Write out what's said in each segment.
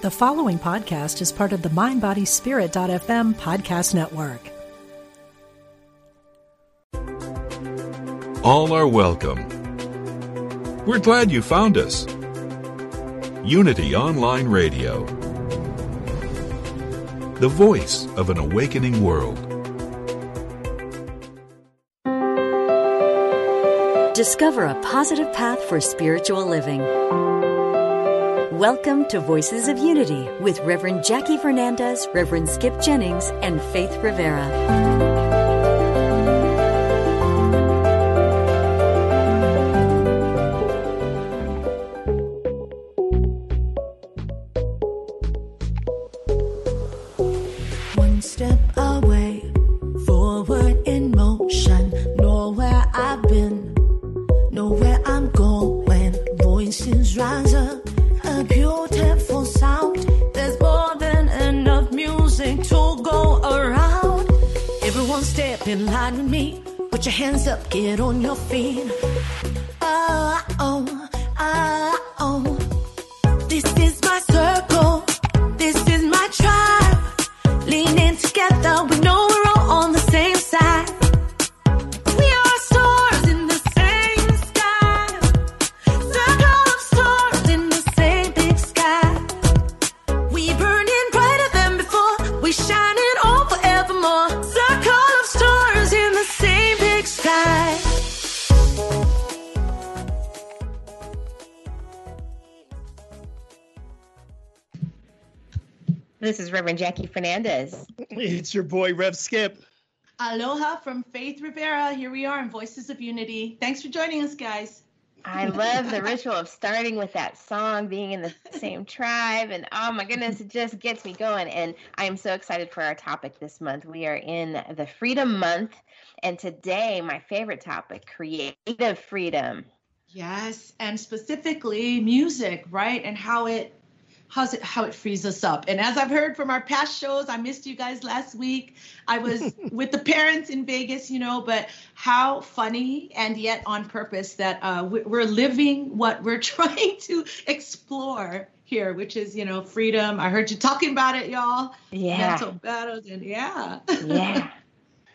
The following podcast is part of the MindBodySpirit.fm podcast network. All are welcome. We're glad you found us. Unity Online Radio, the voice of an awakening world. Discover a positive path for spiritual living. Welcome to Voices of Unity with Reverend Jackie Fernandez, Reverend Skip Jennings, and Faith Rivera. This is Reverend Jackie Fernandez. It's your boy Rev Skip. Aloha from Faith Rivera. Here we are in Voices of Unity. Thanks for joining us, guys. I love the ritual of starting with that song, being in the same tribe, and oh my goodness, it just gets me going. And I am so excited for our topic this month. We are in the Freedom Month, and today, my favorite topic creative freedom. Yes, and specifically music, right? And how it how's it how it frees us up. And as I've heard from our past shows, I missed you guys last week. I was with the parents in Vegas, you know, but how funny and yet on purpose that uh, we- we're living what we're trying to explore here, which is, you know, freedom. I heard you talking about it, y'all. Yeah. Mental battles and yeah. Yeah.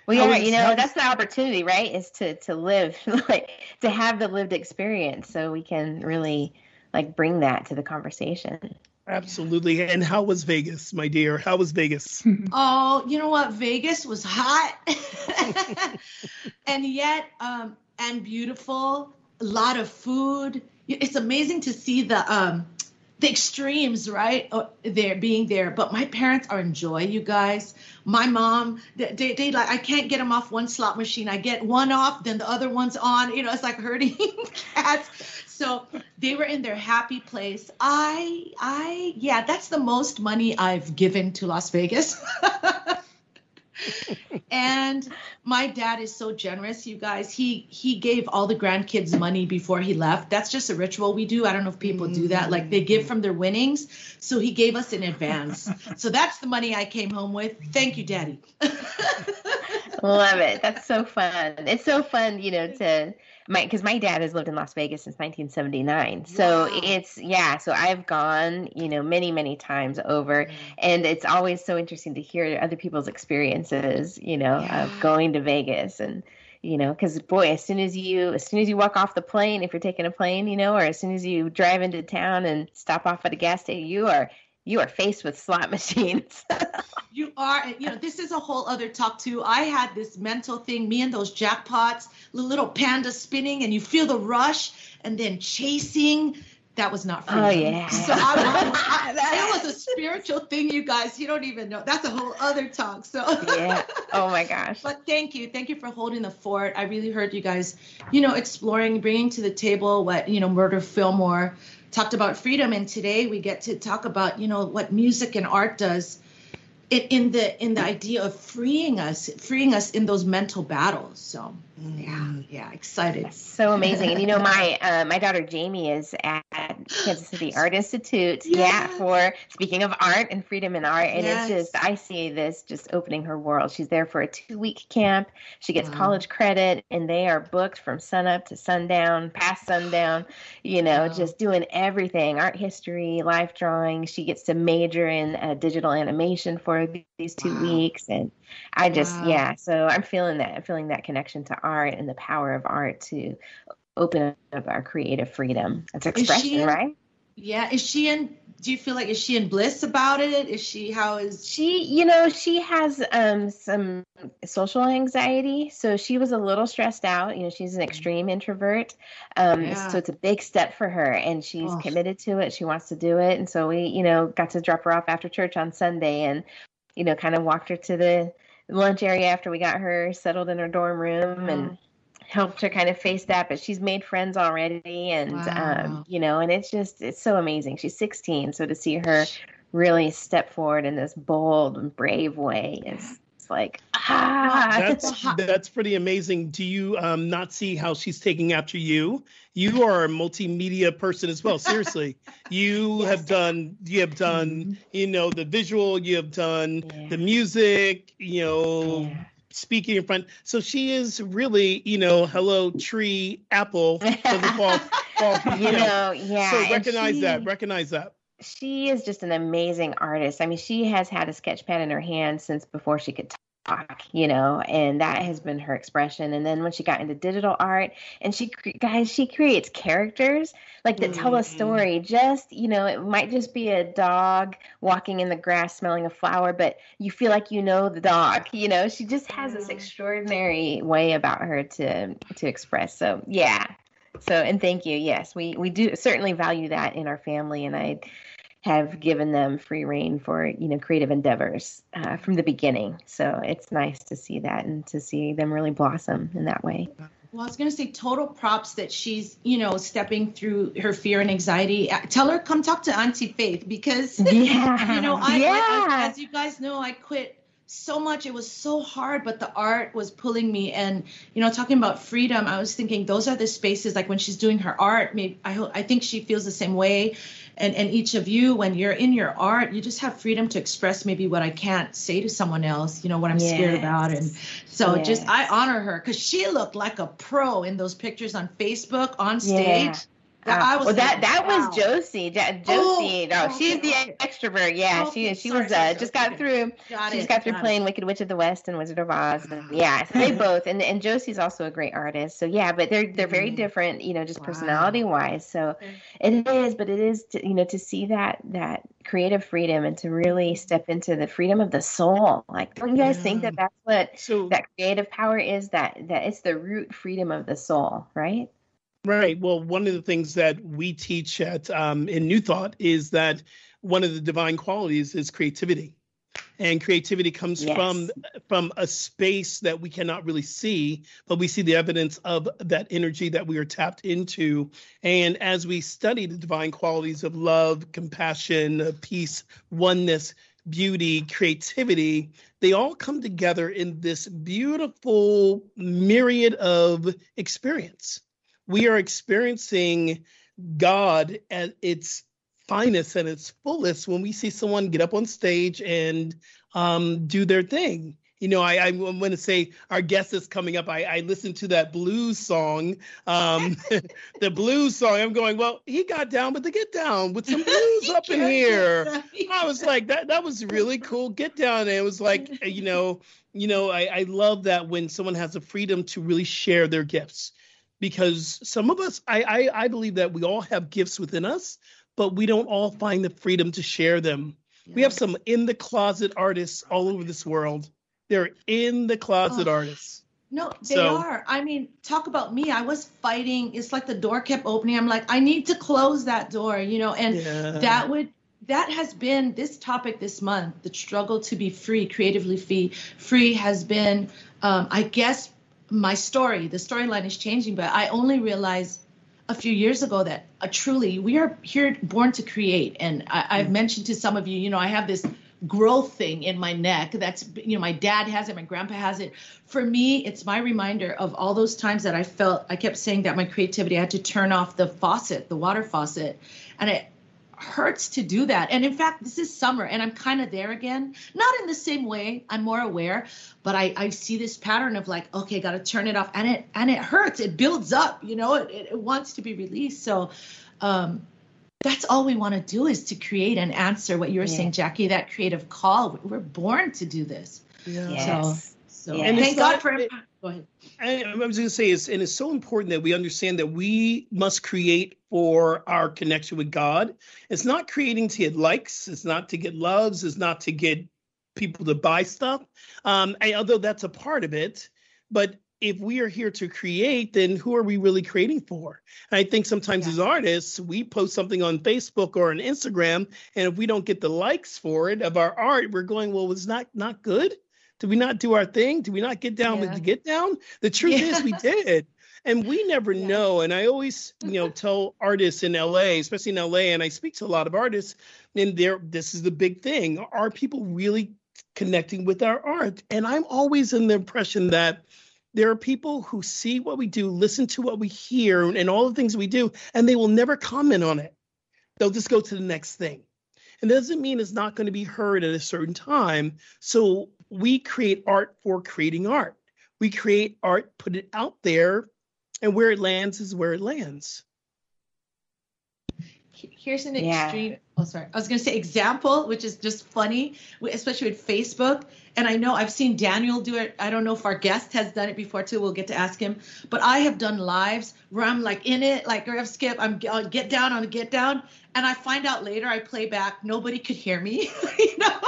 Well, yeah, you know, that's the opportunity, right? Is to to live, like to have the lived experience, so we can really like bring that to the conversation. Absolutely. And how was Vegas, my dear? How was Vegas? Oh, you know what? Vegas was hot and yet um and beautiful. A lot of food. It's amazing to see the um the extremes, right? Uh, There being there, but my parents are in joy, you guys. My mom, they, they, they like, I can't get them off one slot machine. I get one off, then the other one's on. You know, it's like herding cats. So they were in their happy place. I, I, yeah, that's the most money I've given to Las Vegas. and my dad is so generous you guys. He he gave all the grandkids money before he left. That's just a ritual we do. I don't know if people do that. Like they give from their winnings. So he gave us in advance. So that's the money i came home with. Thank you daddy. Love it. That's so fun. It's so fun, you know, to my because my dad has lived in Las Vegas since 1979. So Wow. it's yeah. So I've gone, you know, many many times over, mm. and it's always so interesting to hear other people's experiences, you know, Yeah. of going to Vegas and. You know, because boy, as soon as you as soon as you walk off the plane, if you're taking a plane, you know, or as soon as you drive into town and stop off at a gas station, you are you are faced with slot machines. You are, you know, this is a whole other talk too. I had this mental thing, me and those jackpots, the little panda spinning, and you feel the rush, and then chasing. That was not free. Oh, yeah. So I, I, I, it was a spiritual thing, you guys. You don't even know. That's a whole other talk. So yeah. Oh my gosh. But thank you, thank you for holding the fort. I really heard you guys, you know, exploring, bringing to the table what you know, Myrtle Fillmore talked about freedom, and today we get to talk about you know what music and art does in, in the in the idea of freeing us, freeing us in those mental battles. So Yeah, yeah, excited. So amazing. And you know, my uh, my daughter Jamie is at Kansas City Art Institute. Yeah. Yes. for speaking of art and freedom in art. And Yes. it's just I see this just opening her world. She's there for a two week camp. She gets Wow. college credit and they are booked from sunup to sundown, past sundown, you know, Wow. just doing everything. Art history, life drawing. She gets to major in uh, digital animation for these two Wow. weeks. And I just Wow. yeah, so I'm feeling that. I'm feeling that connection to art and the power of art to open up our creative freedom. It's she expression, in- right? Yeah, is she in? Do you feel like is she in bliss about it? Is she? How is? She, you know, she has um some social anxiety, so she was a little stressed out. You know, she's an extreme introvert, um, Yeah. so it's a big step for her, and she's Oh. committed to it. She wants to do it, and so we, you know, got to drop her off after church on Sunday, and you know, kind of walked her to the lunch area after we got her settled in her dorm room, and helped her kind of face that but she's made friends already and Wow. um you know and it's just it's so amazing she's 16 so to see her really step forward in this bold and brave way is like ah That's that's pretty amazing. Do you um, not see how she's taking after you? You are a multimedia person as well. Seriously, you have done you have done you know the visual, you have done Yeah. the music, you know. Yeah. Speaking in front, so she is really, you know, hello tree apple for the fall, fall you know yeah So recognize that, recognize that. she is just an amazing artist. I mean, she has had a sketch pad in her hand since before she could talk, you know, and that has been her expression. And then when she got into digital art, and she, cre- guys, she creates characters like that tell a Mhm. story. Just, you know, it might just be a dog walking in the grass smelling a flower, but you feel like you know the dog, you know, she just has this extraordinary way about her to, to express. So, yeah. So, and thank you. Yes, we, we do certainly value that in our family. And I, have given them free reign for you know creative endeavors uh, from the beginning. So it's nice to see that and to see them really blossom in that way. Well, I was going to say total props that she's, you know, stepping through her fear and anxiety. Uh, Tell her come talk to Auntie Faith because, Yeah, you know, I, yeah. I, I as you guys know, I quit so much. It was so hard, but the art was pulling me. And you know, talking about freedom, I was thinking those are the spaces. Like when she's doing her art, maybe I I think she feels the same way. And and each of you, when you're in your art, you just have freedom to express maybe what I can't say to someone else. You know what I'm scared about, and so just I honor her because she looked like a pro in those pictures on Facebook on stage. Yeah. That I was well, that that wow. was Josie. Oh, Josie, no, okay, she's the extrovert. Yeah, Okay, she she sorry, was uh, just got through. Got she it, just got through got it. playing Wicked Witch of the West and Wizard of Oz. And yeah, so they both and and Josie's also a great artist. So yeah, but they're they're very Mm. different, you know, just Wow. personality wise. So it is, but it is to, you know to see that that creative freedom and to really step into the freedom of the soul. Like, don't you guys think that that's what So that creative power is? That that it's the root freedom of the soul, right? Right. Well, one of the things that we teach at um, in New Thought is that one of the divine qualities is creativity, and creativity comes Yes. from from a space that we cannot really see, but we see the evidence of that energy that we are tapped into. And as we study the divine qualities of love, compassion, peace, oneness, beauty, creativity, they all come together in this beautiful myriad of experience we are experiencing God at its finest and its fullest when we see someone get up on stage and um, do their thing. You know, I, I want to say our guest is coming up. I, I listened to that blues song, um, the blues song. I'm going, well, he got down with the get down with some blues up in here. I was like, that that was really cool. Get down. And it was like, you know, you know, I, I love that when someone has the freedom to really share their gifts because some of us I, I i believe that we all have gifts within us but we don't all find the freedom to share them we have some in the closet artists all over this world they're in the closet Oh. artists No, they So- are. I mean, talk about me. I was fighting. It's like the door kept opening. I'm like, I need to close that door, you know, and Yeah. that would that has been this topic this month. The struggle to be free, creatively free, free has been, um, I guess, my story. The storyline is changing, but I only realized a few years ago that uh, truly we are here born to create. And I, I've mentioned to some of you, you know, I have this growth thing in my neck. That's you know my dad has it, my grandpa has it. For me, it's my reminder of all those times that I felt I kept saying that my creativity I had to turn off the faucet, the water faucet, and it hurts to do that. And in fact, this is summer and I'm kind of there again. Not in the same way. I'm more aware, but I, I see this pattern of like, okay, got to turn it off. And it, and it hurts. It builds up, you know, it, it wants to be released. So, um, that's all we want to do is to create and answer what you were yeah. saying, Jackie, that creative call. We're born to do this. Yeah. Yes. So, so and thank God for it, Go ahead. I, was going to say, it's, and it's so important that we understand that we must create for our connection with God. It's not creating to get likes. It's not to get loves. It's not to get people to buy stuff. Um, and although that's a part of it, but if we are here to create, then who are we really creating for? And I think sometimes yeah. as artists, we post something on Facebook or on Instagram, and if we don't get the likes for it of our art, we're going, well, it's not not good. Did we not do our thing? Did we not get down yeah. with the get down? The truth yeah. is we did. And we never yeah. know. And I always, you know, tell artists in LA, especially in LA, and I speak to a lot of artists, and there this is the big thing. Are people really connecting with our art? And I'm always in the impression that there are people who see what we do, listen to what we hear, and all the things we do, and they will never comment on it. They'll just go to the next thing. And doesn't mean it's not going to be heard at a certain time. So we create art for creating art. We create art, put it out there, and where it lands is where it lands. Here's an extreme. Yeah. Oh, sorry. I was going to say example, which is just funny, especially with Facebook. And I know I've seen Daniel do it. I don't know if our guest has done it before too. We'll get to ask him. But I have done lives where I'm like in it, like Rev Skip. I'm I'll get down on a get down, and I find out later. I play back. Nobody could hear me, you know.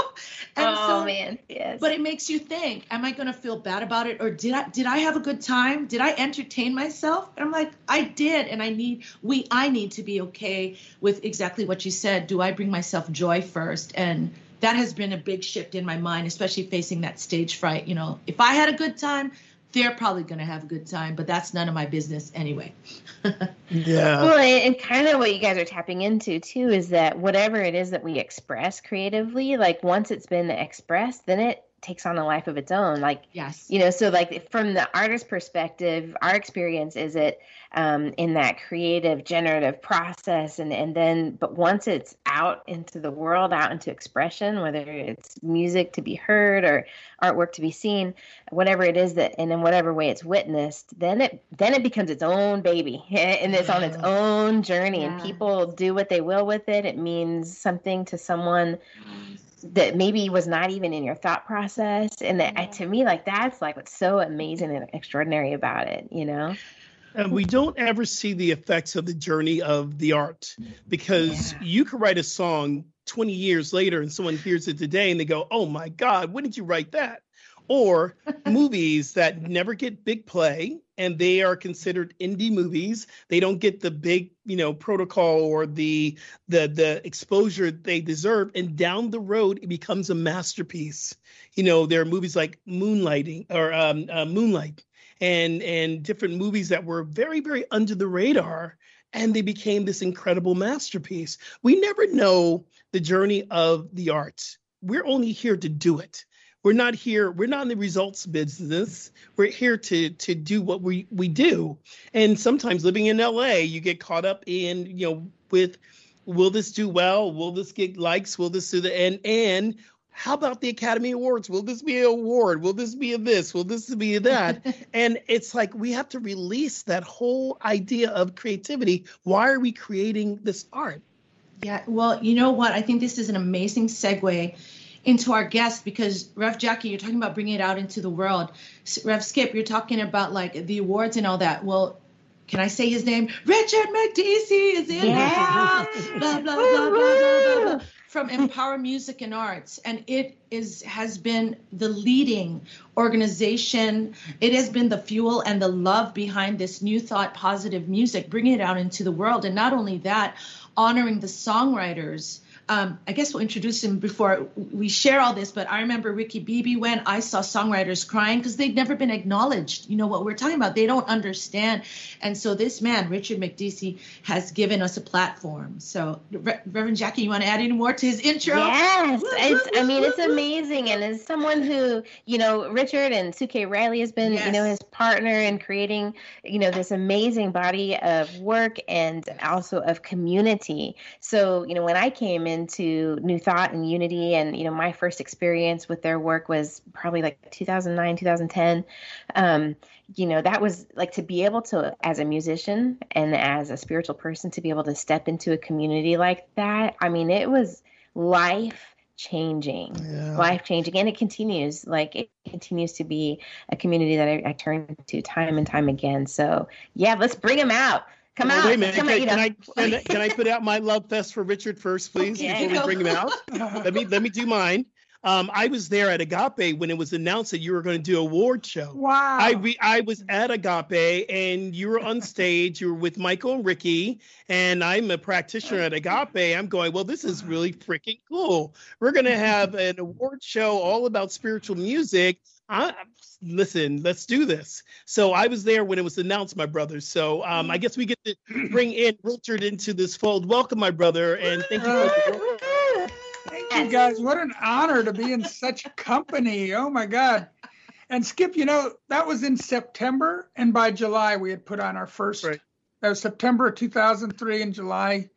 And oh so, man, yes. But it makes you think: Am I going to feel bad about it, or did I did I have a good time? Did I entertain myself? And I'm like, I did, and I need we I need to be okay with exactly what you said. Do I bring myself joy first and that has been a big shift in my mind, especially facing that stage fright. You know, if I had a good time, they're probably going to have a good time, but that's none of my business anyway. yeah. Well, and kind of what you guys are tapping into too is that whatever it is that we express creatively, like once it's been expressed, then it takes on a life of its own. Like, yes, you know, so like from the artist perspective, our experience is it um, in that creative, generative process, and and then, but once it's out into the world, out into expression, whether it's music to be heard or artwork to be seen, whatever it is that, and in whatever way it's witnessed, then it then it becomes its own baby, and it's on its own journey, yeah. and people do what they will with it. It means something to someone that maybe was not even in your thought process. And that mm-hmm. to me like that's like what's so amazing and extraordinary about it you know? And we don't ever see the effects of the journey of the art because yeah. you could write a song 20 years later and someone hears it today and they go oh my god when did you write that? Or movies that never get big play and they are considered indie movies. They don't get the big you know protocol or the the the exposure they deserve. And down the road it becomes a masterpiece. You know there are movies like moonlighting or um, uh, moonlight and and different movies that were very very under the radar and they became this incredible masterpiece. We never know the journey of the arts. We're only here to do it we're not here we're not in the results business. We're here to to do what we we do. And sometimes living in la you get caught up in you know with will this do well? Will this get likes? Will this do the and and how about the academy awards? Will this be an award? Will this be a this? Will this be a that? And it's like we have to release that whole idea of creativity. Why are we creating this art? Yeah well you know what? I think this is an amazing segue into our guests because Rev Jackie, you're talking about bringing it out into the world. Rev Skip, you're talking about like the awards and all that. Well, can I say his name? Richard Mekdeci is in yeah. blah, blah, blah, blah, blah, blah, from Empower Music and Arts, and it is has been the leading organization. It has been the fuel and the love behind this new thought, positive music, bringing it out into the world, and not only that, honoring the songwriters um, I guess we'll introduce him before we share all this. But I remember Ricky Beebe when I saw songwriters crying because they'd never been acknowledged. You know what we're talking about? They don't understand. And so this man, Richard Mekdeci, has given us a platform. So Re- Reverend Jackie, you want to add any more to his intro? Yes, it's, I mean it's amazing, and as someone who you know, Richard and Suke Riley has been Yes. you know his partner in creating you know this amazing body of work and also of community. So you know when I came into New Thought and Unity, and you know my first experience with their work was probably like 2009, 2010. Um, you know that was like to be able to as a musician and as a spiritual person to be able to step into a community like that i mean it was life changing Yeah. life changing and it continues. Like it continues to be a community that I, I turn to time and time again. So yeah let's bring them out come Well, out Wait a minute. come Can, out, you can. I, can, I, can I put out my love fest for Richard first, please, Okay. before we bring him out? let me let me do mine. Um, I was there at Agape when it was announced that you were going to do a award show. Wow. I re- I was at Agape and you were on stage. You were with Michael and Ricky, and I'm a practitioner at Agape. I'm going, well, this is really freaking cool. We're gonna have an award show all about spiritual music. I, listen, let's do this. So I was there when it was announced, my brother. So um, I guess we get to bring in Richard into this fold. Welcome, my brother, and thank you. For- Thank you guys. What an honor to be in such company. Oh my God. And Skip, you know, that was in September. And by July, we had put on our first, Right. that was September of 2003. In July,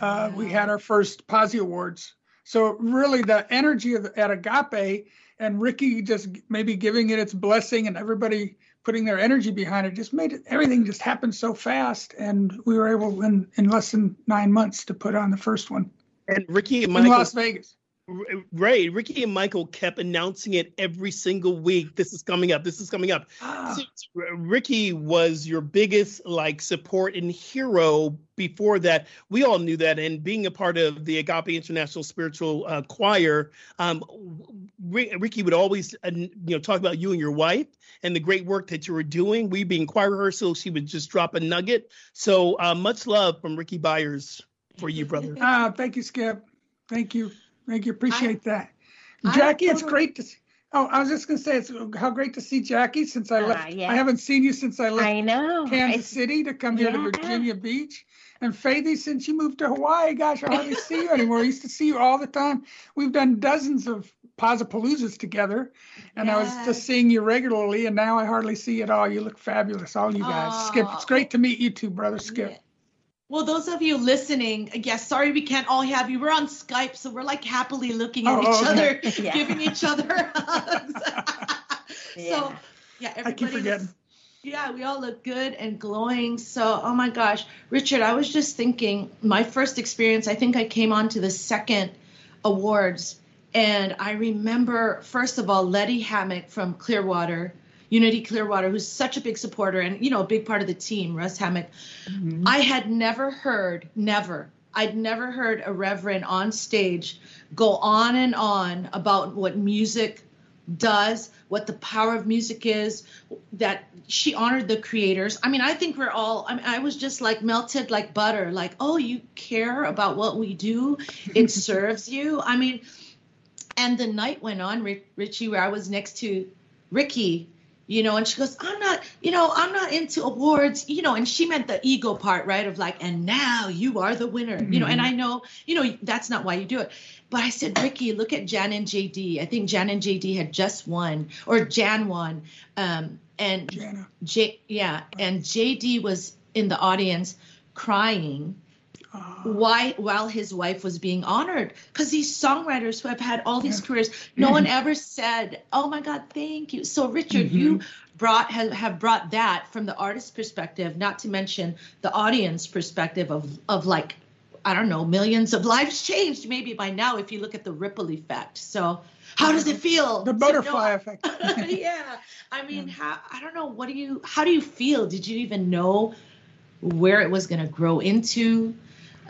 uh, we had our first Posi Awards. So really the energy of, at Agape and Ricky just maybe giving it its blessing and everybody putting their energy behind it just made it, everything just happen so fast. And we were able in, in less than nine months to put on the first one and Ricky and in Las Vegas. Right, Ricky and Michael kept announcing it every single week. This is coming up. This is coming up. Ah. So, so, Ricky was your biggest like support and hero before that. We all knew that, and being a part of the Agape International Spiritual uh, Choir, um, Ri- Ricky would always uh, you know talk about you and your wife and the great work that you were doing. We being choir rehearsal, she would just drop a nugget. So uh, much love from Ricky Byars for you, brother. Ah, thank you, Skip. Thank you. Thank you. Appreciate that. I Jackie, it's great to see. Oh, I was just gonna say it's how great to see Jackie since I Ah, left. yeah. I haven't seen you since I left i know Kansas It's- City to come here to. Virginia Beach. And Faithy, since you moved to Hawaii, gosh, I hardly see you anymore. I used to see you all the time. We've done dozens of Posipaloozas together, and I was just seeing you regularly, and now I hardly see you at all. You look fabulous, all you guys. Skip, it's great to meet you too, brother Skip. Yeah. Well, those of you listening, yes, sorry we can't all have you. We're on Skype, so we're like happily looking at Oh, each okay. other, Yeah. giving each other hugs. So, Yeah. yeah, I keep everybody forgetting. looks- yeah, we all look good and glowing. So, oh my gosh, Richard, I was just thinking, my first experience, I think I came on to the second awards, and I remember, first of all, Letty Hammock from Clearwater, Unity Clearwater, who's such a big supporter and, you know, a big part of the team, Russ Hammock. Mm-hmm. I had never heard, never, I'd never heard a reverend on stage go on and on about what music does, what the power of music is, that she honored the creators. I mean, I think we're all, I mean, I was just like melted like butter, like, oh, you care about what we do, it serves you. I mean, and the night went on, Richie, where I was next to Ricky, you know, and she goes, I'm not, you know, I'm not into awards, you know, and she meant the ego part, right? Of like, and now you are the winner, you know, and I know, you know, that's not why you do it. But I said, Ricky, look at Jan and JD. I think Jan and JD had just won, or Jan won. Um, and Jana. J, yeah, and JD was in the audience crying Ah. why while his wife was being honored. Because these songwriters who have had all these careers no one mm-hmm. ever said oh my god thank you. So richard you mm-hmm. brought have, have brought that from the artist perspective not to mention the audience perspective of of like i don't know millions of lives changed maybe by now if you look at the ripple effect. So how does it feel The butterfly know- effect. yeah i mean how i don't know what do you how do you feel? Did you even know where it was going to grow into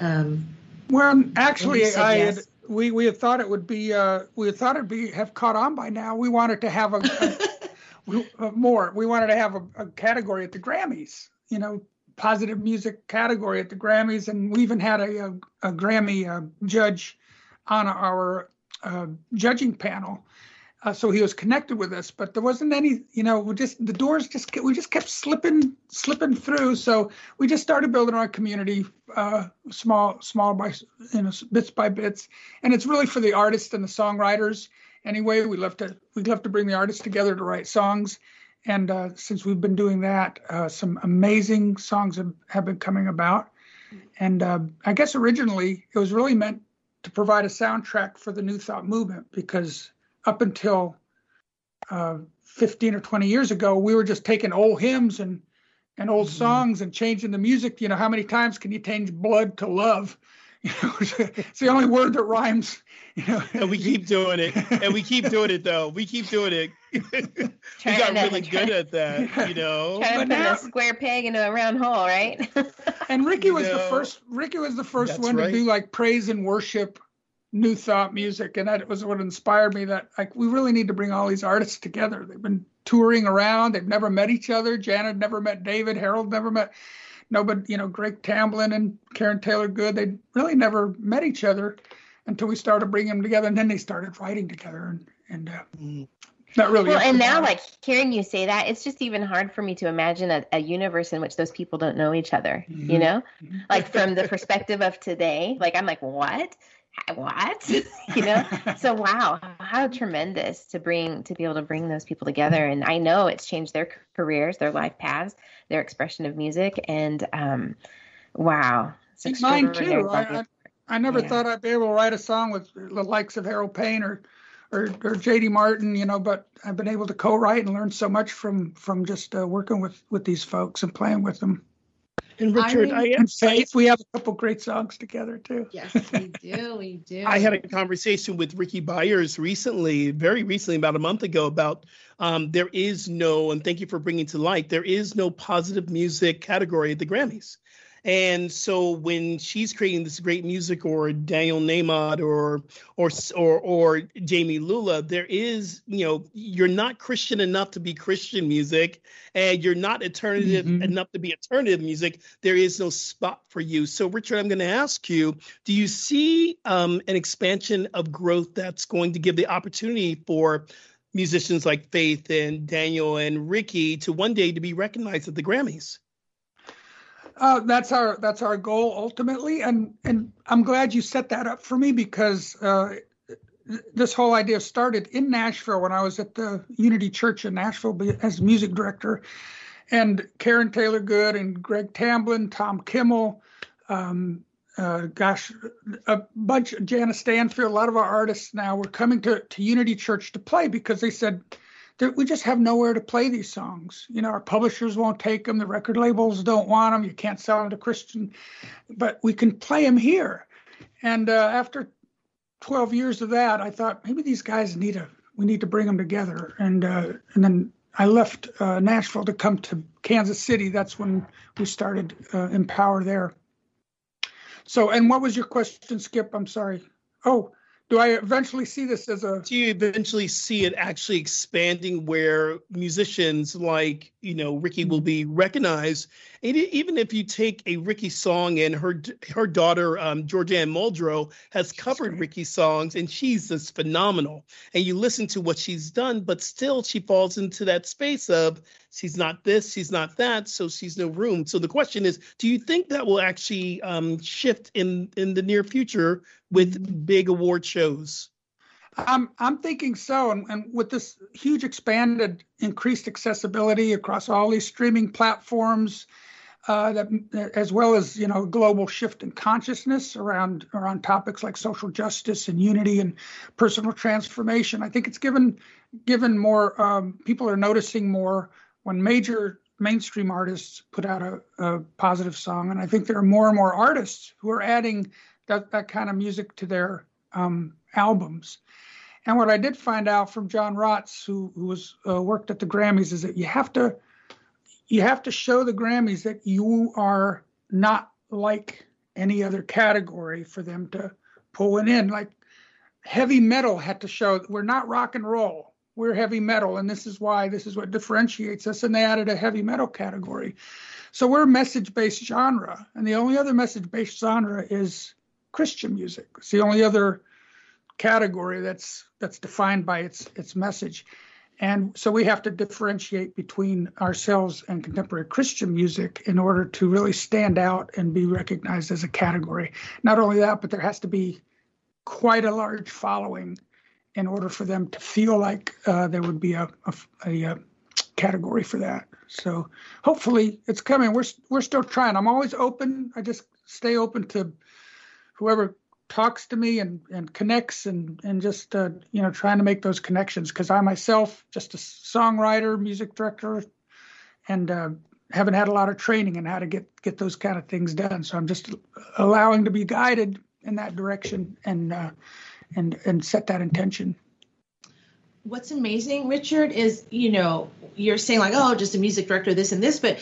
um Well, actually, I yes. had, we we had thought it would be uh, we had thought it'd be have caught on by now. We wanted to have a, a we, uh, more. We wanted to have a, a category at the Grammys. You know, positive music category at the Grammys, and we even had a a, a Grammy uh, judge on our uh, judging panel. Uh, so he was connected with us, but there wasn't any, you know, we just the doors just we just kept slipping slipping through. So we just started building our community, uh, small small by you know bits by bits, and it's really for the artists and the songwriters. Anyway, we love to we love to bring the artists together to write songs, and uh, since we've been doing that, uh, some amazing songs have, have been coming about. And uh, I guess originally it was really meant to provide a soundtrack for the New Thought movement because up until uh, 15 or 20 years ago, we were just taking old hymns and and old mm-hmm. songs and changing the music. You know, how many times can you change blood to love? You know, it's the only word that rhymes. You know, and we keep doing it, and we keep doing it though. We keep doing it. we got really good at that, you know. Trying to put now, a square peg into a round hole, right? and Ricky was know, the first. Ricky was the first one right. to do like praise and worship, new thought music, and that was what inspired me. That like we really need to bring all these artists together. They've been touring around. They've never met each other. Janet never met David. Harold never met nobody, you know, Greg Tamblyn and Karen Taylor Good, they really never met each other until we started bringing them together, and then they started writing together, and and uh, mm. not really. Well, and now, like hearing you say that, it's just even hard for me to imagine a, a universe in which those people don't know each other. Mm-hmm. You know, mm-hmm. like from the perspective of today, like I'm like, what? What? You know? So wow how tremendous to bring to be able to bring those people together. And i know it's changed their careers their life paths their expression of music and um wow mine too. I, I, I, never yeah. thought i'd be able to write a song with the likes of harold payne or or, or jd martin you know but i've been able to co-write and learn so much from from just uh, working with with these folks and playing with them and Richard, I, mean, I and Faith, we have a couple great songs together too. Yes, we do. We do. I had a conversation with Ricky Byars recently, very recently, about a month ago, about um, there is no, and thank you for bringing to light, there is no positive music category at the Grammys. And so when she's creating this great music, or Daniel Nahmod, or or or or Jamie Lula, there is you know you're not Christian enough to be Christian music, and you're not alternative mm-hmm. enough to be alternative music. There is no spot for you. So Richard, I'm going to ask you: Do you see um, an expansion of growth that's going to give the opportunity for musicians like Faith and Daniel and Ricky to one day to be recognized at the Grammys? Uh, that's our that's our goal ultimately, and and I'm glad you set that up for me because uh, this whole idea started in Nashville when I was at the Unity Church in Nashville as music director, and Karen Taylor Good and Greg Tamblyn, Tom Kimmel, um, uh, gosh, a bunch, Jana Stanfield, a lot of our artists now were coming to, to Unity Church to play because they said, we just have nowhere to play these songs. You know, our publishers won't take them, the record labels don't want them, you can't sell them to Christian, but we can play them here. And uh, after 12 years of that, I thought maybe these guys need a we need to bring them together. And uh, and then I left uh, Nashville to come to Kansas City. That's when we started uh, Empower there. So, and what was your question, Skip? I'm sorry. Oh, do I eventually see this as a? Do you eventually see it actually expanding where musicians like you know Ricky will be recognized? And even if you take a Ricky song and her her daughter um, Georgia Anne Muldrow has covered Ricky songs and she's just phenomenal, and you listen to what she's done, but still she falls into that space of she's not this, she's not that, so she's no room. So the question is, do you think that will actually um, shift in in the near future with big award shows? I'm I'm thinking so, and, and with this huge expanded, increased accessibility across all these streaming platforms, uh, that as well as you know global shift in consciousness around around topics like social justice and unity and personal transformation. I think it's given given more um, people are noticing more when major mainstream artists put out a, a, positive song, and I think there are more and more artists who are adding that that kind of music to their um, albums. And what I did find out from John Rotz, who who was uh, worked at the Grammys, is that you have to you have to show the Grammys that you are not like any other category for them to pull it in. Like heavy metal had to show we're not rock and roll, we're heavy metal, and this is why this is what differentiates us. And they added a heavy metal category. So we're a message based genre, and the only other message based genre is Christian music. It's the only other category that's that's defined by its its message. And so we have to differentiate between ourselves and contemporary Christian music in order to really stand out and be recognized as a category. Not only that, but there has to be quite a large following in order for them to feel like uh, there would be a, a, a, category for that. So hopefully it's coming. We're we're still trying. I'm always open. I just stay open to whoever talks to me and, and connects and and just uh, you know trying to make those connections because I myself just a songwriter, music director, and uh, haven't had a lot of training in how to get get those kind of things done. So I'm just allowing to be guided in that direction and uh, and and set that intention what's amazing richard is you know you're saying like oh just a music director this and this but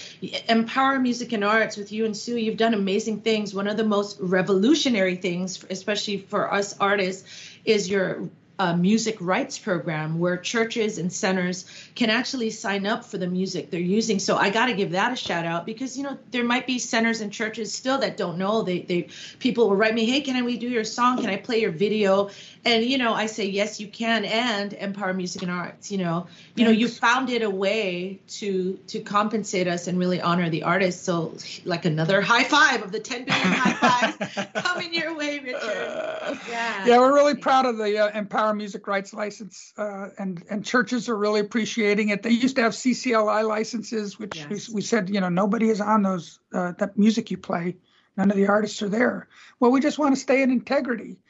empower music and arts with you and sue. You've done amazing things. One of the most revolutionary things especially for us artists is your a music rights program where churches and centers can actually sign up for the music they're using. So I got to give that a shout out because you know there might be centers and churches still that don't know. They they people will write me, hey, can we do your song? Can I play your video? And you know I say yes, you can, and Empower Music and Arts. You know you know you founded a way to to compensate us and really honor the artists. So like another high five of the 10 billion high fives coming your way, Richard. Yeah. Yeah, we're really proud of the uh, Empower our music rights license, uh, and and churches are really appreciating it. They used to have CCLI licenses, which yes. we, we, said, you know, nobody is on those uh, that music you play. None of the artists are there. Well, we just want to stay in integrity,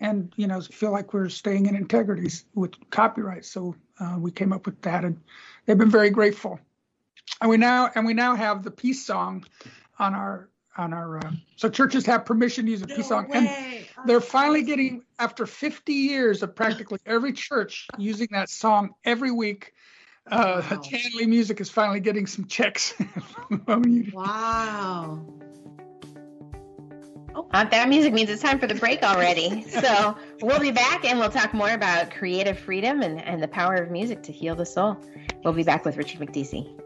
and you know, feel like we're staying in integrity with copyright. So uh, we came up with that, and they've been very grateful. And we now and we now have the peace song on our on our uh, so churches have permission to use a no peace song way. and they're finally getting after 50 years of practically every church using that song every week uh wow. Jan-Lee music is finally getting some checks wow Oh, that music means it's time for the break already. So we'll be back and we'll talk more about creative freedom and, and the power of music to heal the soul. We'll be back with Richard Mekdeci.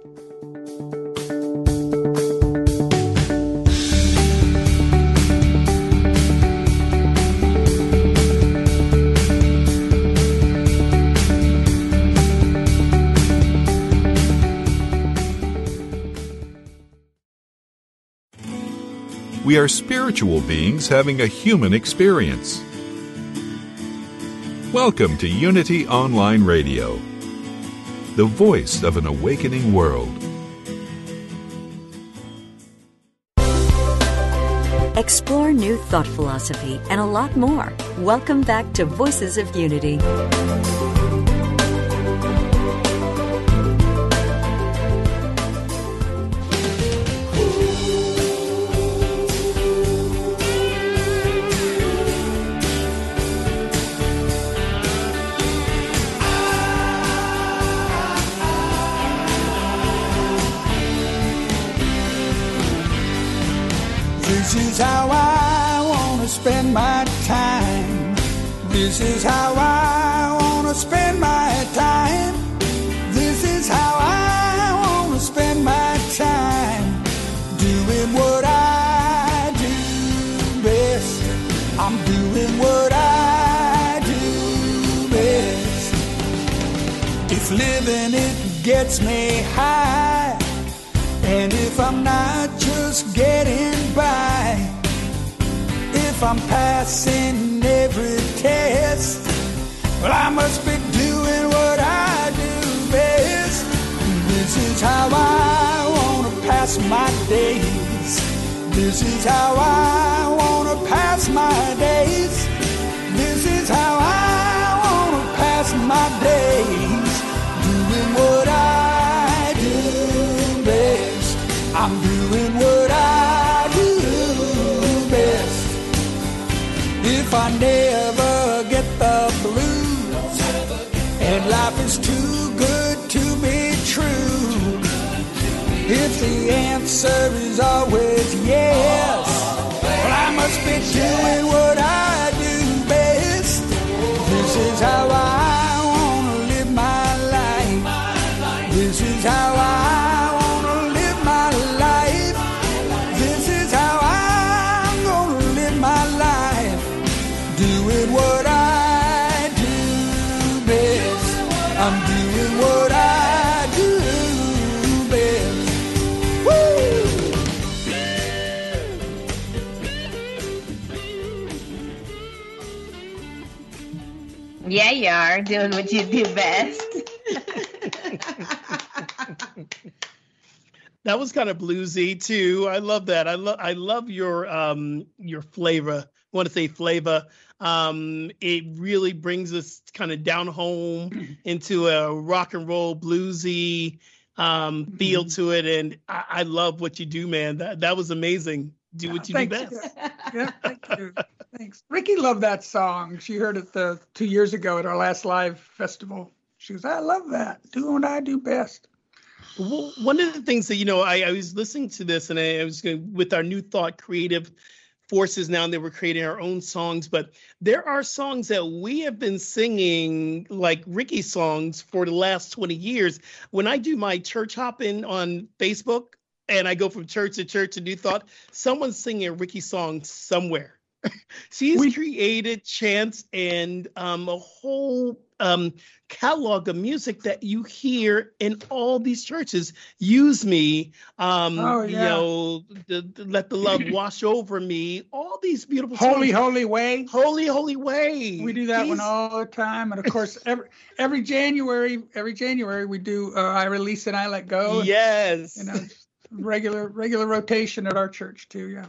We are spiritual beings having a human experience. Welcome to Unity Online Radio, the voice of an awakening world. Explore new thought philosophy and a lot more. Welcome back to Voices of Unity. Spend my time. This is how I want to spend my time. This is how I want to spend my time. Doing what I do best. I'm doing what I do best. If living it gets me high, and if I'm not just getting by if I'm passing every test. Well, I must be doing what I do best. This is how I want to pass my days. This is how I want to pass my days. This is how I want to pass my days. Doing what I do best. I'm doing what I never get the blues and life is too good to be true. If the answer is always yes, well, I must be doing are doing what you do best. that was kind of bluesy too. I love that. I love I love your um your flavor. I want to say flavor. Um, it really brings us kind of down home into a rock and roll bluesy um feel Mhm. to it, and I, I love what you do, man. That that was amazing. Do what you do best. Yeah, thank you. Thanks. Ricky loved that song. She heard it the two years ago at our last live festival. She goes, I love that. Do what I do best. Well, one of the things that you know, I, I was listening to this, and I, I was going with our new thought creative forces now that we're creating our own songs. But there are songs that we have been singing, like Ricky songs, for the last twenty years. When I do my church hopping on Facebook, and I go from church to church to New Thought, someone's singing a Rickie song somewhere. She's We- created chants and um, a whole um, catalog of music that you hear in all these churches. Use me, um, Oh, you know, the, the- let the love wash over me. All these beautiful Holy, songs. holy way. holy, holy way. We do that one all the time, and of course, every every January, every January we do. Uh, I release and I let go. and, Yes. You know, regular regular rotation at our church too. Yeah.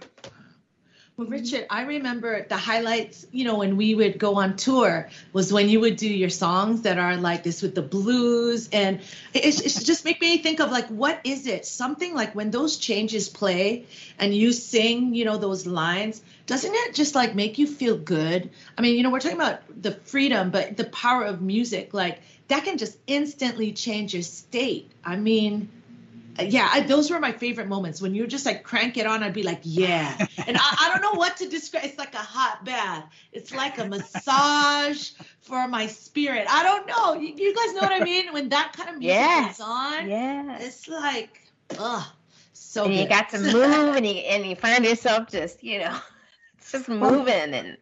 Well, Richard, I remember the highlights, you know, when we would go on tour was when you would do your songs that are like this with the blues. And it's, it's just make me think of like, what is it? Something like when those changes play and you sing, you know, those lines, doesn't it just like make you feel good? I mean, you know, we're talking about the freedom, but the power of music, like that can just instantly change your state. I mean, yeah, I, those were my favorite moments when you would just like crank it on. I'd be like, yeah, and I, I don't know what to describe. It's like a hot bath. It's like a massage for my spirit. I don't know. You, you guys know what I mean? When that kind of music Yes. is on, Yeah. it's like, ugh, so and you got to move and you and you find yourself just, you know, just moving and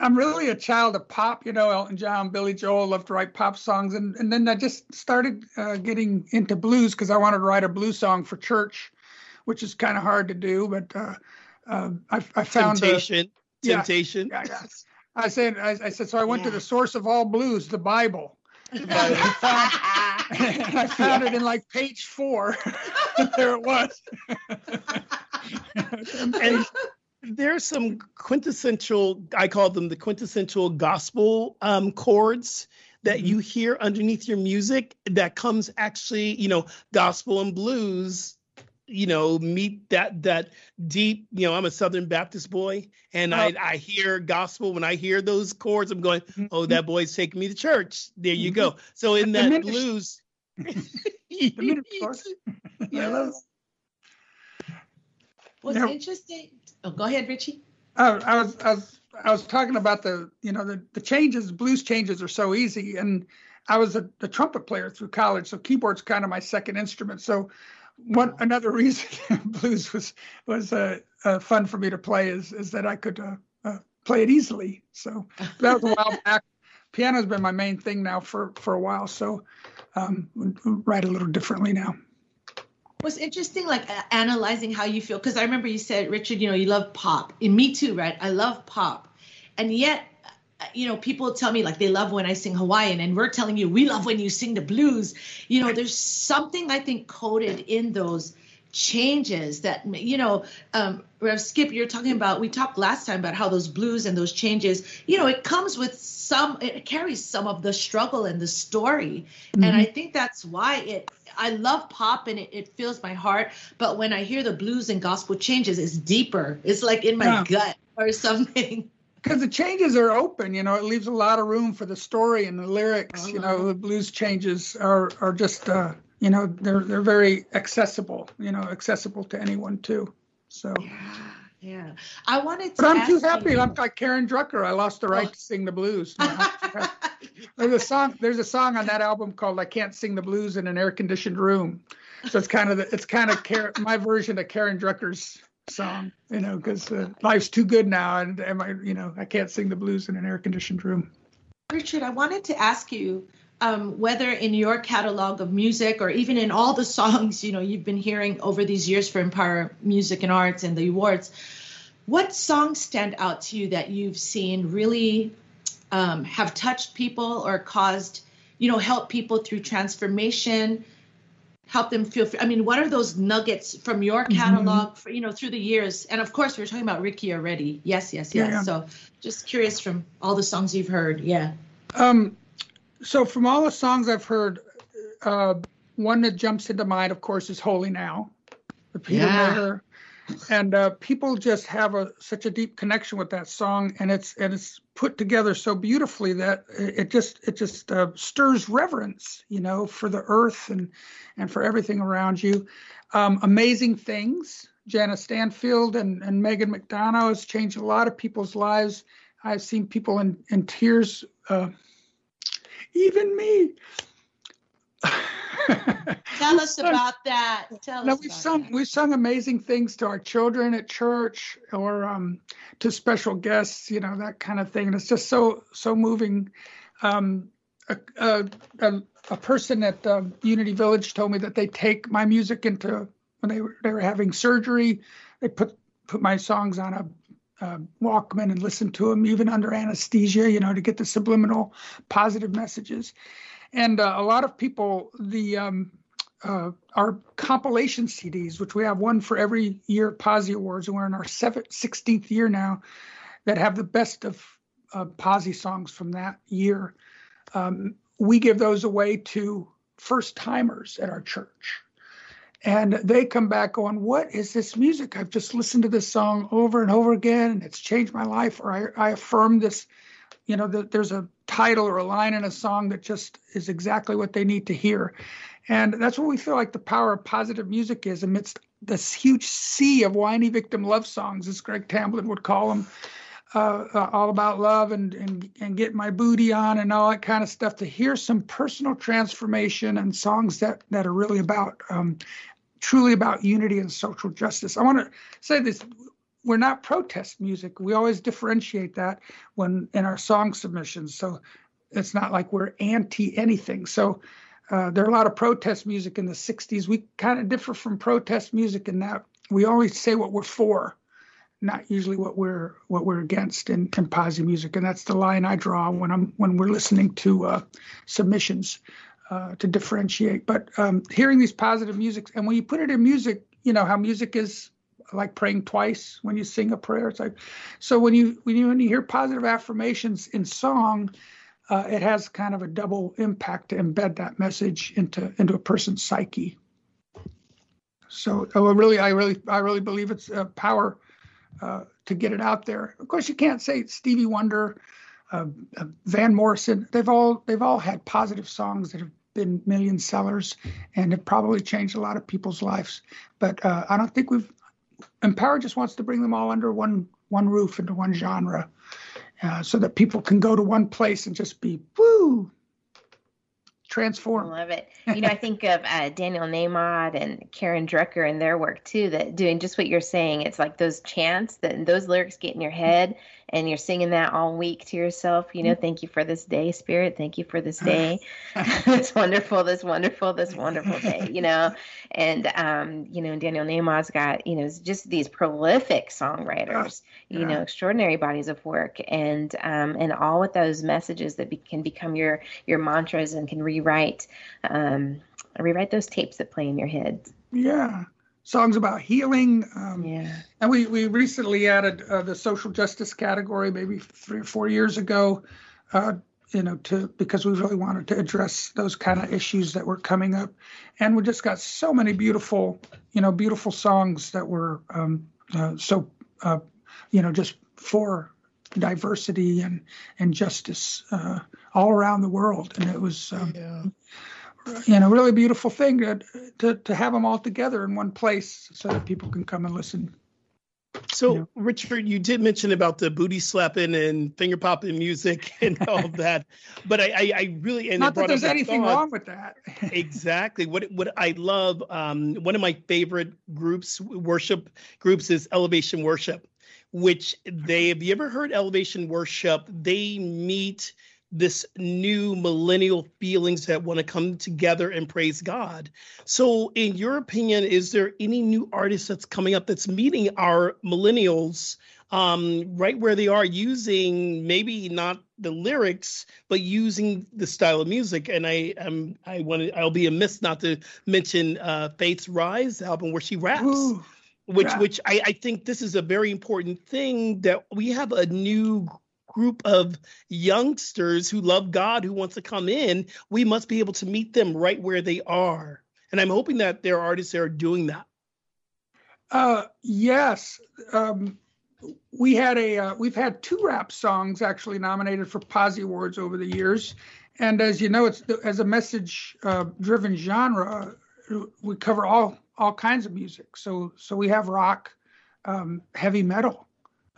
I'm really a child of pop, you know, Elton John, Billy Joel, loved to write pop songs. And, and then I just started uh, getting into blues because I wanted to write a blues song for church, which is kind of hard to do. But uh, uh, I, I found a- Temptation. Yeah. Temptation. yeah, yeah. I said, I, I said, so I went to the source of all blues, the Bible. And I found, and I found it in like page four. there it was. and there's some quintessential i call them the quintessential gospel um, chords that Mm-hmm. you hear underneath your music that comes actually you know gospel and blues you know meet that that deep you know i'm a southern baptist boy and I, I hear gospel. When i hear those chords i'm going oh that boy's taking me to church. There you go. So in that blues The metaphors. I love it. What's interesting? Oh, go ahead, Richie. I, I was I was I was talking about the you know the the changes blues changes are so easy. And I was a, a trumpet player through college so keyboard's kind of my second instrument. So one another reason blues was was uh, uh, fun for me to play is is that I could uh, uh, play it easily. So that was a while back. Piano's been my main thing now for for a while. So um write a little differently now What's interesting, like uh, analyzing how you feel, because I remember you said, Richard, you know, you love pop. And me too, right? I love pop. And yet, uh, you know, people tell me like they love when I sing Hawaiian, and we're telling you we love when you sing the blues. You know, there's something I think coded in those changes that you know um Rev skip you're talking about we talked last time about how those blues and those changes you know it comes with some it carries some of the struggle and the story and i think that's why it i love pop and it, it fills my heart but when i hear the blues and gospel changes it's deeper. It's like in my Yeah. gut or something. Because the changes are open you know it leaves a lot of room for the story and the lyrics you know the blues changes are are just uh you know they're they're very accessible you know accessible to anyone too. So yeah i wanted to but i'm too ask you- happy i'm like karen drucker. I lost the right to sing the blues. You know, I'm- there's a song there's a song on that album called i can't sing the blues in an air conditioned room. So it's kind of the, it's kind of Karen, my version of karen drucker's song you know because uh, life's too good now and am i you know i can't sing the blues in an air conditioned room. Richard, I wanted to ask you um, whether in your catalog of music or even in all the songs you know you've been hearing over these years for Empower Music and Arts and the awards, what songs stand out to you that you've seen really um, have touched people or caused, you know, help people through transformation, help them feel. I mean, what are those nuggets from your Mm-hmm. catalog, for, you know, through the years? And of course, we are talking about Rickie already. Yes, yes, yes. Yeah. So just curious from all the songs you've heard. Yeah. Um, so from all the songs I've heard, uh, one that jumps into mind, of course, is "Holy Now," the Peter Yeah. Mayer, and uh, people just have a such a deep connection with that song, and it's and it's put together so beautifully that it it just it just uh, stirs reverence, you know, for the earth and and for everything around you. Um, amazing things. Jana Stanfield and, and Megon McDonough has changed a lot of people's lives. I've seen people in, in tears, uh, even me. Tell us about that. Tell No, us. we've about sung that. we've sung amazing things to our children at church or um, to special guests, you know that kind of thing. And it's just so so moving. Um, a, a, a, a person at um, Unity Village told me that they take my music into when they were they were having surgery. They put put my songs on a, a Walkman and listen to them even under anesthesia, you know, to get the subliminal positive messages. And uh, a lot of people, the um, uh, our compilation CDs, which we have one for every year at Posi Awards, and we're in our seventh, 16th year now, that have the best of uh, Posi songs from that year. Um, we give those away to first timers at our church. And they come back going, What is this music? I've just listened to this song over and over again, and it's changed my life. Or I, I affirm this, you know, that there's a title or a line in a song that just is exactly what they need to hear. And that's what we feel like the power of positive music is amidst this huge sea of whiny victim love songs, as Greg Tamblyn would call them, uh, uh, all about love and, and and get my booty on and all that kind of stuff. To hear some personal transformation and songs that that are really about um, truly about unity and social justice. I want to say this. We're not protest music. We always differentiate that when in our song submissions. So it's not like we're anti anything. So uh, there are a lot of protest music in the 60s. We kind of differ from protest music in that we always say what we're for, not usually what we're what we're against in, in music. And that's the line I draw when I'm when we're listening to uh, submissions uh, to differentiate. But um, hearing these positive music, and when you put it in music, you know how music is like praying twice when you sing a prayer. It's like so when you when you when you hear positive affirmations in song uh, it has kind of a double impact to embed that message into into a person's psyche. So, oh, really, I really, I really believe it's a power uh, to get it out there. Of course, you can't say Stevie Wonder, uh, uh, Van Morrison. They've all they've all had positive songs that have been million sellers and have probably changed a lot of people's lives. But uh, I don't think we've. Empower just wants to bring them all under one one roof into one genre uh, so that people can go to one place and just be woo transform. love it. You know, I think of uh, Daniel Nahmod and Karen Drucker and their work too. That doing just what you're saying. It's like those chants that those lyrics get in your head, and you're singing that all week to yourself. You know, thank you for this day, Spirit. Thank you for this day. this wonderful, this wonderful, this wonderful day. You know, and um, you know, Daniel Nahmod's got you know just these prolific songwriters. You know, extraordinary bodies of work, and um, and all with those messages that be, can become your your mantras and can rewrite um, rewrite those tapes that play in your head. Yeah, songs about healing. Um, Yeah. And we we recently added uh, the social justice category, maybe three or four years ago. Uh, you know, to because we really wanted to address those kind of issues that were coming up, and we just got so many beautiful, you know, beautiful songs that were um, uh, so, uh, you know, just for diversity and and justice uh, all around the world, and it was. Um, Yeah. You know, really beautiful thing to, to to have them all together in one place so that people can come and listen. So, Yeah. Richard, you did mention about the booty slapping and finger popping music and all of that, but I, I, I really and Not that there's anything thought- wrong with that. exactly what what I love. Um, one of my favorite groups, worship groups, is Elevation Worship, which they have you ever heard Elevation Worship? They meet this new millennial feelings that want to come together and praise God. So, in your opinion, is there any new artist that's coming up that's meeting our millennials um, right where they are, using maybe not the lyrics, but using the style of music. And I am I want to I'll be amiss not to mention uh, Faith's Rise album where she raps. Ooh, which yeah. which I, I think this is a very important thing that we have a new group of youngsters who love God who wants to come in. We must be able to meet them right where they are. And I'm hoping that there are artists that are doing that. Uh, yes. Um, we had a uh, we've had two rap songs actually nominated for Posi Awards over the years, and as you know, it's as a message uh, driven genre. We cover all all kinds of music. So so we have rock, um, heavy metal,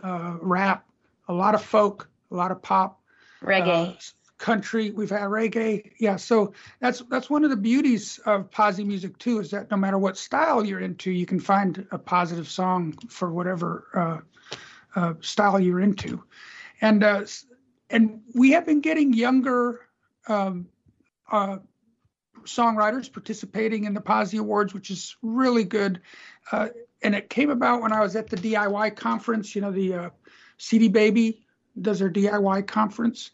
uh, rap, a lot of folk, a lot of pop, Reggae. uh, country. We've had reggae. Yeah, so that's that's one of the beauties of Posi music too, is that no matter what style you're into, you can find a positive song for whatever uh, uh, style you're into, and uh, and we have been getting younger. Um, uh, songwriters participating in the Posi Awards, which is really good. Uh, and it came about when I was at the DIY conference. You know, the uh, CD Baby does their DIY conference,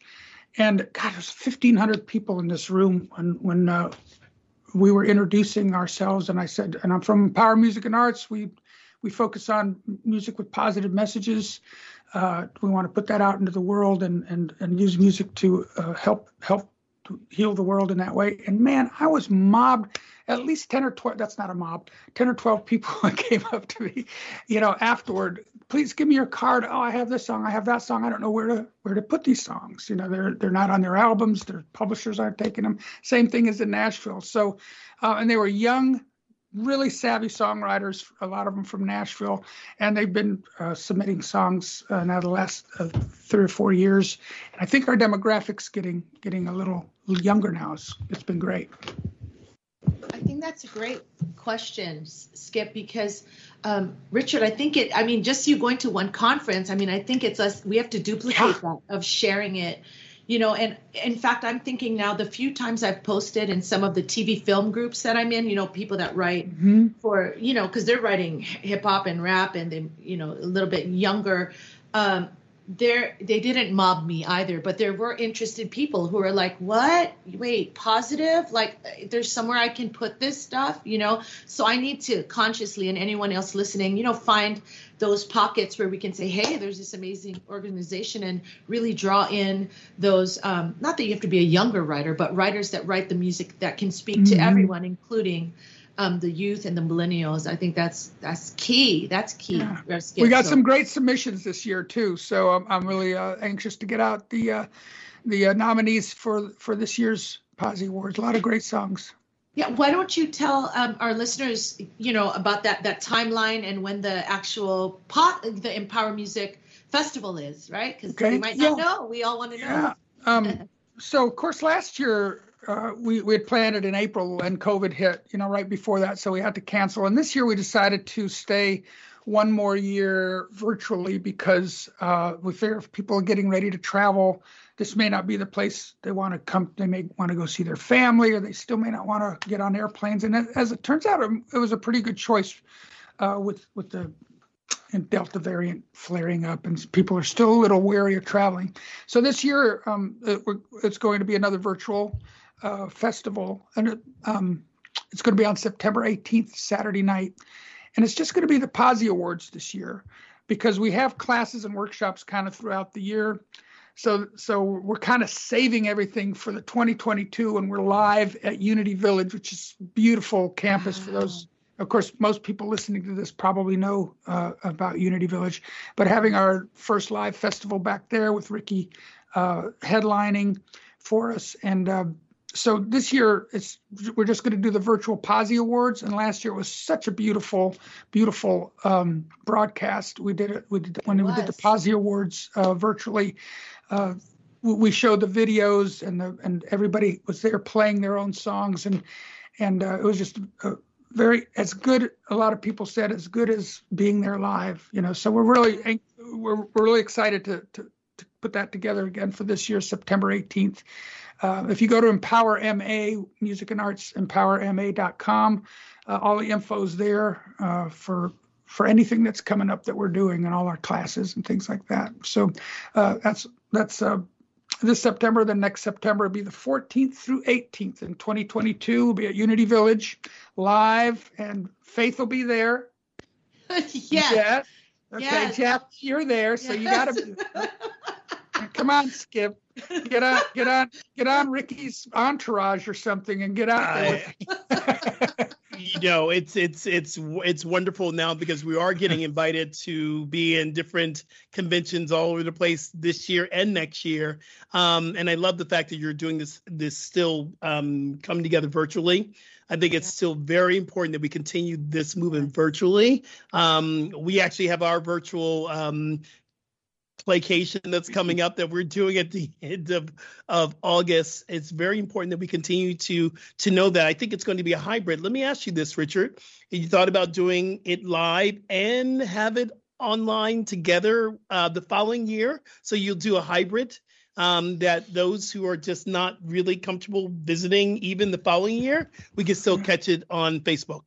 and God, there's 1,500 people in this room when when uh, we were introducing ourselves. And I said, and I'm from Power Music and Arts. We we focus on music with positive messages. Uh, we want to put that out into the world and and and use music to uh, help help heal the world in that way. And man, I was mobbed. At least 10 or 12, that's not a mob, 10 or 12 people came up to me, you know, afterward. Please give me your card. Oh, I have this song. I have that song. I don't know where to where to put these songs. You know, they're they're not on their albums. Their publishers aren't taking them. Same thing as in Nashville. So, uh, and they were young, really savvy songwriters. A lot of them from Nashville, and they've been uh, submitting songs uh, now the last uh, three or four years. And I think our demographics getting getting a little younger now. It's, it's been great. I think that's a great question, Skip, because um, Richard, I think it, I mean, just you going to one conference, I mean, I think it's us, we have to duplicate that of sharing it, you know, and in fact, I'm thinking now the few times I've posted in some of the TV film groups that I'm in, you know, people that write for, you know, because they're writing hip hop and rap and they, you know, a little bit younger. Um, there they didn't mob me either but there were interested people who are like what? Wait positive? Like there's somewhere i can put this stuff you know? So i need to consciously and anyone else listening you know find those pockets where we can say hey there's this amazing organization and really draw in those um, not that you have to be a younger writer but writers that write the music that can speak to Mhm. everyone including um, the youth and the millennials i think that's that's key that's key Yeah. We got so- some great submissions this year too, so I'm, I'm really uh, anxious to get out the uh, the uh, nominees for for this year's Posi Awards. A lot of great songs. Yeah, why don't you tell um, our listeners, you know, about that that timeline and when the actual pot, the Empower Music Festival is, right? Because Okay, we might not yeah. know. We all want to know. Yeah. Um, so of course last year uh, we we had planned it in April and COVID hit, you know, right before that, so we had to cancel. And this year we decided to stay one more year virtually because uh, we figure if people are getting ready to travel, this may not be the place they want to come. They may want to go see their family, or they still may not want to get on airplanes. And as it turns out, it, it was a pretty good choice uh, with with the and Delta variant flaring up, and people are still a little wary of traveling. So this year, um, it, it's going to be another virtual uh, festival, and um, it's going to be on September 18th, Saturday night, and it's just going to be the Posi Awards this year because we have classes and workshops kind of throughout the year. So, so we're kind of saving everything for the 2022, and we're live at Unity Village, which is beautiful campus for those. Of course, most people listening to this probably know uh, about Unity Village, but having our first live festival back there with Rickie uh, headlining for us, and uh, so this year it's we're just going to do the virtual Posi Awards, and last year it was such a beautiful, beautiful um, broadcast. We did it. We did when we did the was. Posi Awards uh, virtually. Uh, we- we showed the videos, and the and everybody was there playing their own songs, and and uh, it was just uh, very as good a lot of people said as good as being there live you know so we're really we're, we're really excited to to put that together again for this year september 18th uh, if you go to empower ma music and arts empowerma.com uh, all the info's there uh, for for anything that's coming up that we're doing in all our classes and things like that. So uh, that's that's uh, this September. The next September will be the 14th through 18th in 2022. We'll be at Unity Village live, and Faith will be there. yes. Yeah. Okay, Yes. Jeff, you're there, so you got to come on, Skip. Get on, get on, get on Rickie's entourage or something, and get out there. with- you know it's it's it's it's wonderful now because we are getting invited to be in different conventions all over the place this year and next year um, and i love the fact that you're doing this this still um, coming together virtually i think it's still very important that we continue this movement virtually um, we actually have our virtual um, playcation that's coming up that we're doing at the end of, of August. It's very important that we continue to to know that. I think it's going to be a hybrid. Let me ask you this, Richard. You thought about doing it live and have it online together uh, the following year? So you'll do a hybrid um, that those who are just not really comfortable visiting even the following year, we can still catch it on Facebook.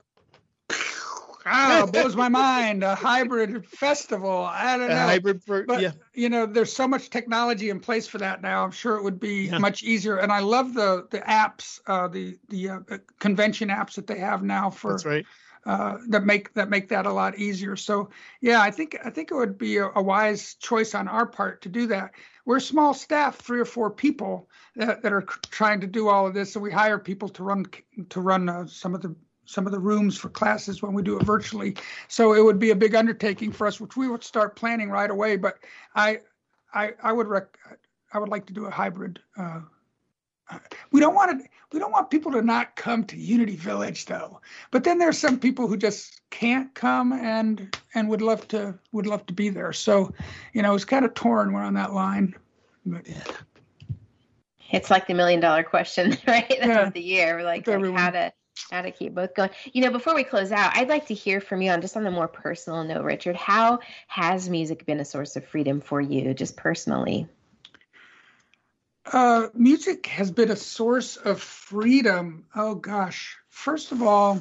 Ah, blows my mind. A hybrid festival. I don't A know. hybrid for But yeah. you know, there's so much technology in place for that now. I'm sure it would be Yeah. much easier. And I love the the apps, uh, the the uh, convention apps that they have now for That's right. uh, that make that make that a lot easier. So yeah, I think I think it would be a, a wise choice on our part to do that. We're a small staff, three or four people that, that are trying to do all of this, and we hire people to run to run uh, some of the some of the rooms for classes when we do it virtually. So it would be a big undertaking for us, which we would start planning right away. But I I I would rec- I would like to do a hybrid. Uh, we don't want to we don't want people to not come to unity village though but then there's some people who just can't come and and would love to would love to be there so you know it's kind of torn we're on that line but It's like the million dollar question, right? That's Yeah. of the year. We're like, like how to to keep both going. You know, before we close out, I'd like to hear from you on just on a more personal note, Richard. How has music been a source of freedom for you, just personally? uh music has been a source of freedom oh gosh first of all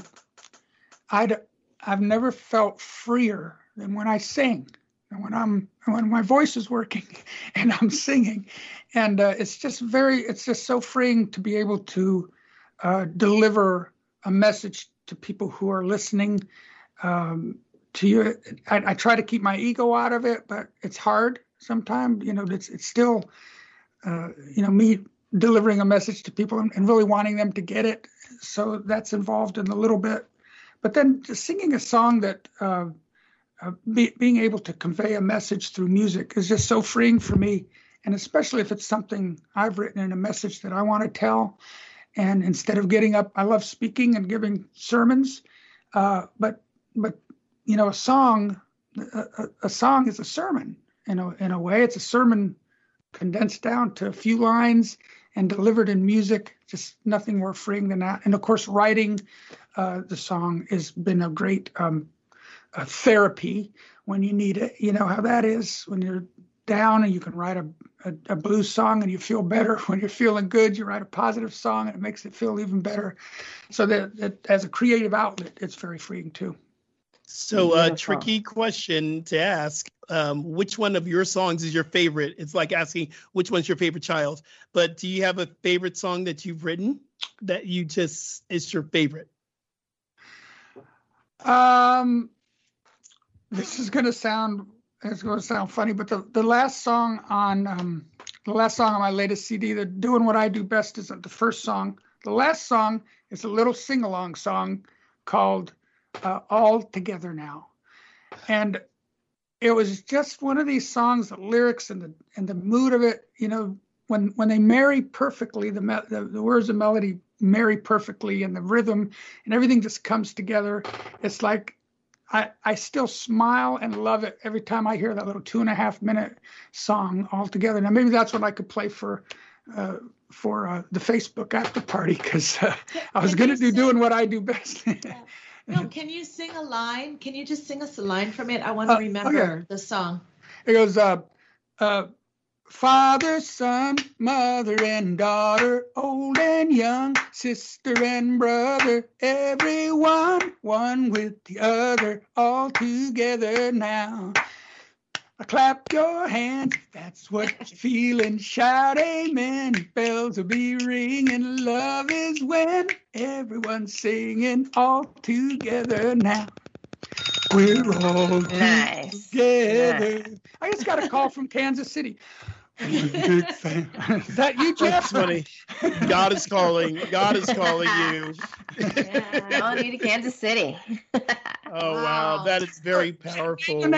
i'd i've never felt freer than when i sing and when i'm when my voice is working and i'm singing and uh, it's just very it's just so freeing to be able to uh, deliver a message to people who are listening um, to you. I, I try to keep my ego out of it but it's hard sometimes you know it's it's still uh, you know me delivering a message to people and, and really wanting them to get it. So that's involved in a little bit. But then singing a song that uh, uh, be, being able to convey a message through music is just so freeing for me. And especially if it's something i've written and a message that i want to tell and instead of getting up i love speaking and giving sermons. Uh, but but you know a song a, a, a song is a sermon in a, in a way. It's a sermon condensed down to a few lines and delivered in music just nothing more freeing than that. And of course writing uh, the song has been a great um, uh, therapy when you need it. You know how that is when you're down and you can write a, a, a blues song and you feel better when you're feeling good you write a positive song and it makes it feel even better so that, that as a creative outlet it's very freeing too So, a Beautiful. tricky question to ask. Um, which one of your songs is your favorite? It's like asking which one's your favorite child. But do you have a favorite song that you've written that you just is your favorite? Um, this is gonna sound it's gonna sound funny, but the, the last song on um, the last song on my latest CD, the "Doing What I Do Best" isn't the first song. The last song is a little sing along song called uh, "All Together Now," and it was just one of these songs. The lyrics and the and the mood of it, you know, when when they marry perfectly, the me- the, the words and melody marry perfectly, and the rhythm and everything just comes together. It's like I, I still smile and love it every time I hear that little two and a half minute song all together. Now maybe that's what I could play for uh, for uh, the Facebook after party because uh, I was going to do sing- doing what I do best. No, can you sing a line? Can you just sing us a line from it? I want to Uh, remember yeah. the song. it goes uh, uh, Father, son, mother, and daughter, old and young, sister and brother, everyone, one with the other, all together now. Clap your hands, if that's what you're feeling. Shout amen. Bells will be ringing. Love is when everyone's singing all together now. We're all Nice. together. Nice. I just got a call from Kansas City. I'm a big fan. Is that you, Jeff? That's funny. God is calling. God is calling you. Calling you to Kansas City. Oh wow, that is very The powerful.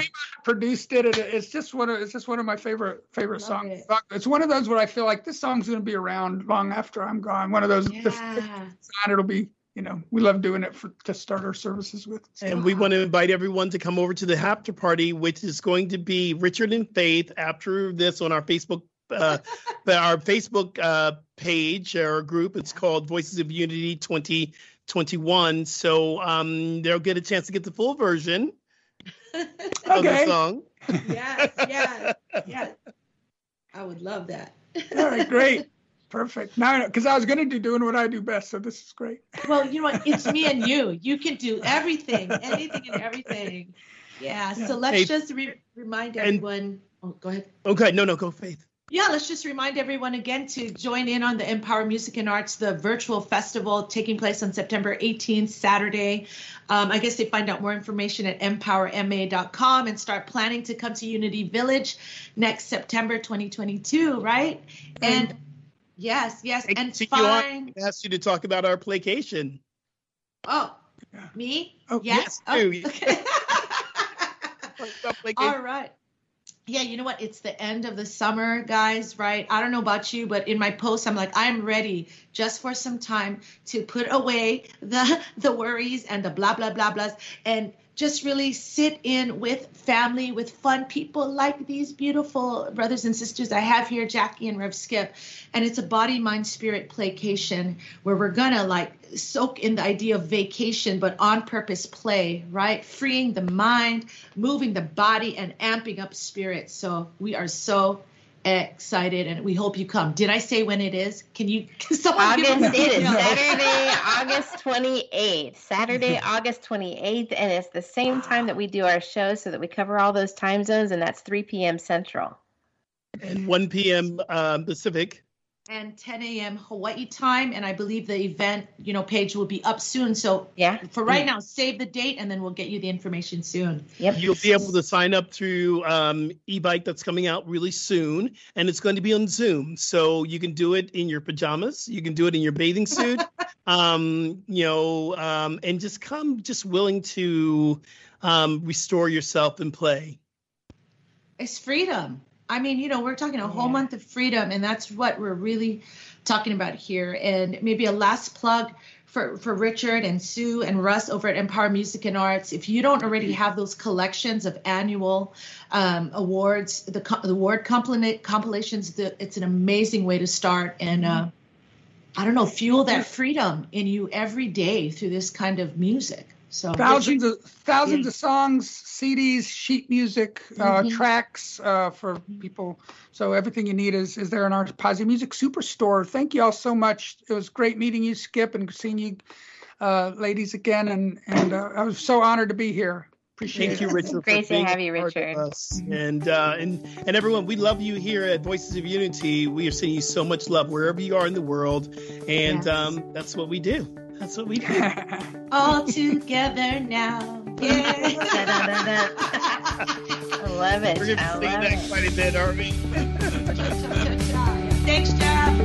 produced it. It's just one of it's just one of my favorite favorite Love songs. it. It's one of those where I feel like this song's going to be around long after I'm gone. One of those. If it's Yeah. not, it'll be. You know, we love doing it for to start our services with. And we want to invite everyone to come over to the after party, which is going to be Richard and Faith after this on our Facebook, uh, but our Facebook uh, page or group. It's called Voices of Unity 2021. So um, they'll get a chance to get the full version of the Okay. song. yes, yes, yes. I would love that. All right, great, perfect. Now, because I was going to do doing what I do best, so this is great. Well, you know what? It's me and you. You can do everything, anything and everything. Yeah. So let's Hey, just re- remind and- everyone. Oh, go ahead. Okay, no, no, go Faith. Yeah, let's just remind everyone again to join in on the Empower Music and Arts, the virtual festival taking place on September 18th, Saturday. Um, I guess they find out more information at empowerma.com and start planning to come to Unity Village next September 2022, right? And yes, yes, Hey, and see you. Asked you to talk about our playcation. Oh, me? Oh, yes. yes, you. Oh, okay. All right. Yeah, you know what? It's the end of the summer, guys, right? I don't know about you, but in my post, I'm like, I'm ready just for some time to put away the the worries and the blah blah blah blahs and just really sit in with family, with fun people like these beautiful brothers and sisters I have here, Jackie and Rev Skip. And it's a body, mind, spirit playcation where we're gonna like soak in the idea of vacation, but on purpose play, right? Freeing the mind, moving the body, and amping up spirit. So we are so excited and we hope you come. Did I say when it is? Can you can someone give August, us it is? Saturday, August 28th. Saturday, August 28th. And it's the same time that we do our show so that we cover all those time zones, and that's 3 p.m. Central. And 1 p.m. Um, Pacific. And 10 a.m. Hawaii time. And I believe the event, you know, page will be up soon. So Yeah. for right now, save the date and then we'll get you the information soon. Yep. You'll be able to sign up through um, e-bike that's coming out really soon, and it's going to be on Zoom. So you can do it in your pajamas, you can do it in your bathing suit, um, you know, um, and just come just willing to um, restore yourself and play. It's freedom. I mean, you know, we're talking a whole Yeah. month of freedom, and that's what we're really talking about here. And maybe a last plug for, for Richard and Sue and Russ over at Empower Music and Arts. If you don't already have those collections of annual um, awards, the, the award compilations, the, it's an amazing way to start and uh, I don't know, fuel that freedom in you every day through this kind of music. So thousands of thousands Yeah. of songs, CDs, sheet music, uh, Mhm. tracks uh, for people. So everything you need is is there in our Posi Music Superstore. Thank you all so much. It was great meeting you, Skip, and seeing you, uh, ladies, again. And and uh, I was so honored to be here. Appreciate Thank you, it. Richard. Great for to being have a you, part of Richard. us. And uh, and and everyone, we love you here at Voices of Unity. We are sending you so much love wherever you are in the world, and Yes. um, that's what we do. That's what we do. all together now. Yeah. I love it. We're gonna I love that it. quite a bit, aren't we? Thanks, Jeff.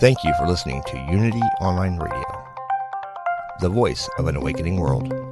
Thank you for listening to Unity Online Radio, the voice of an awakening world.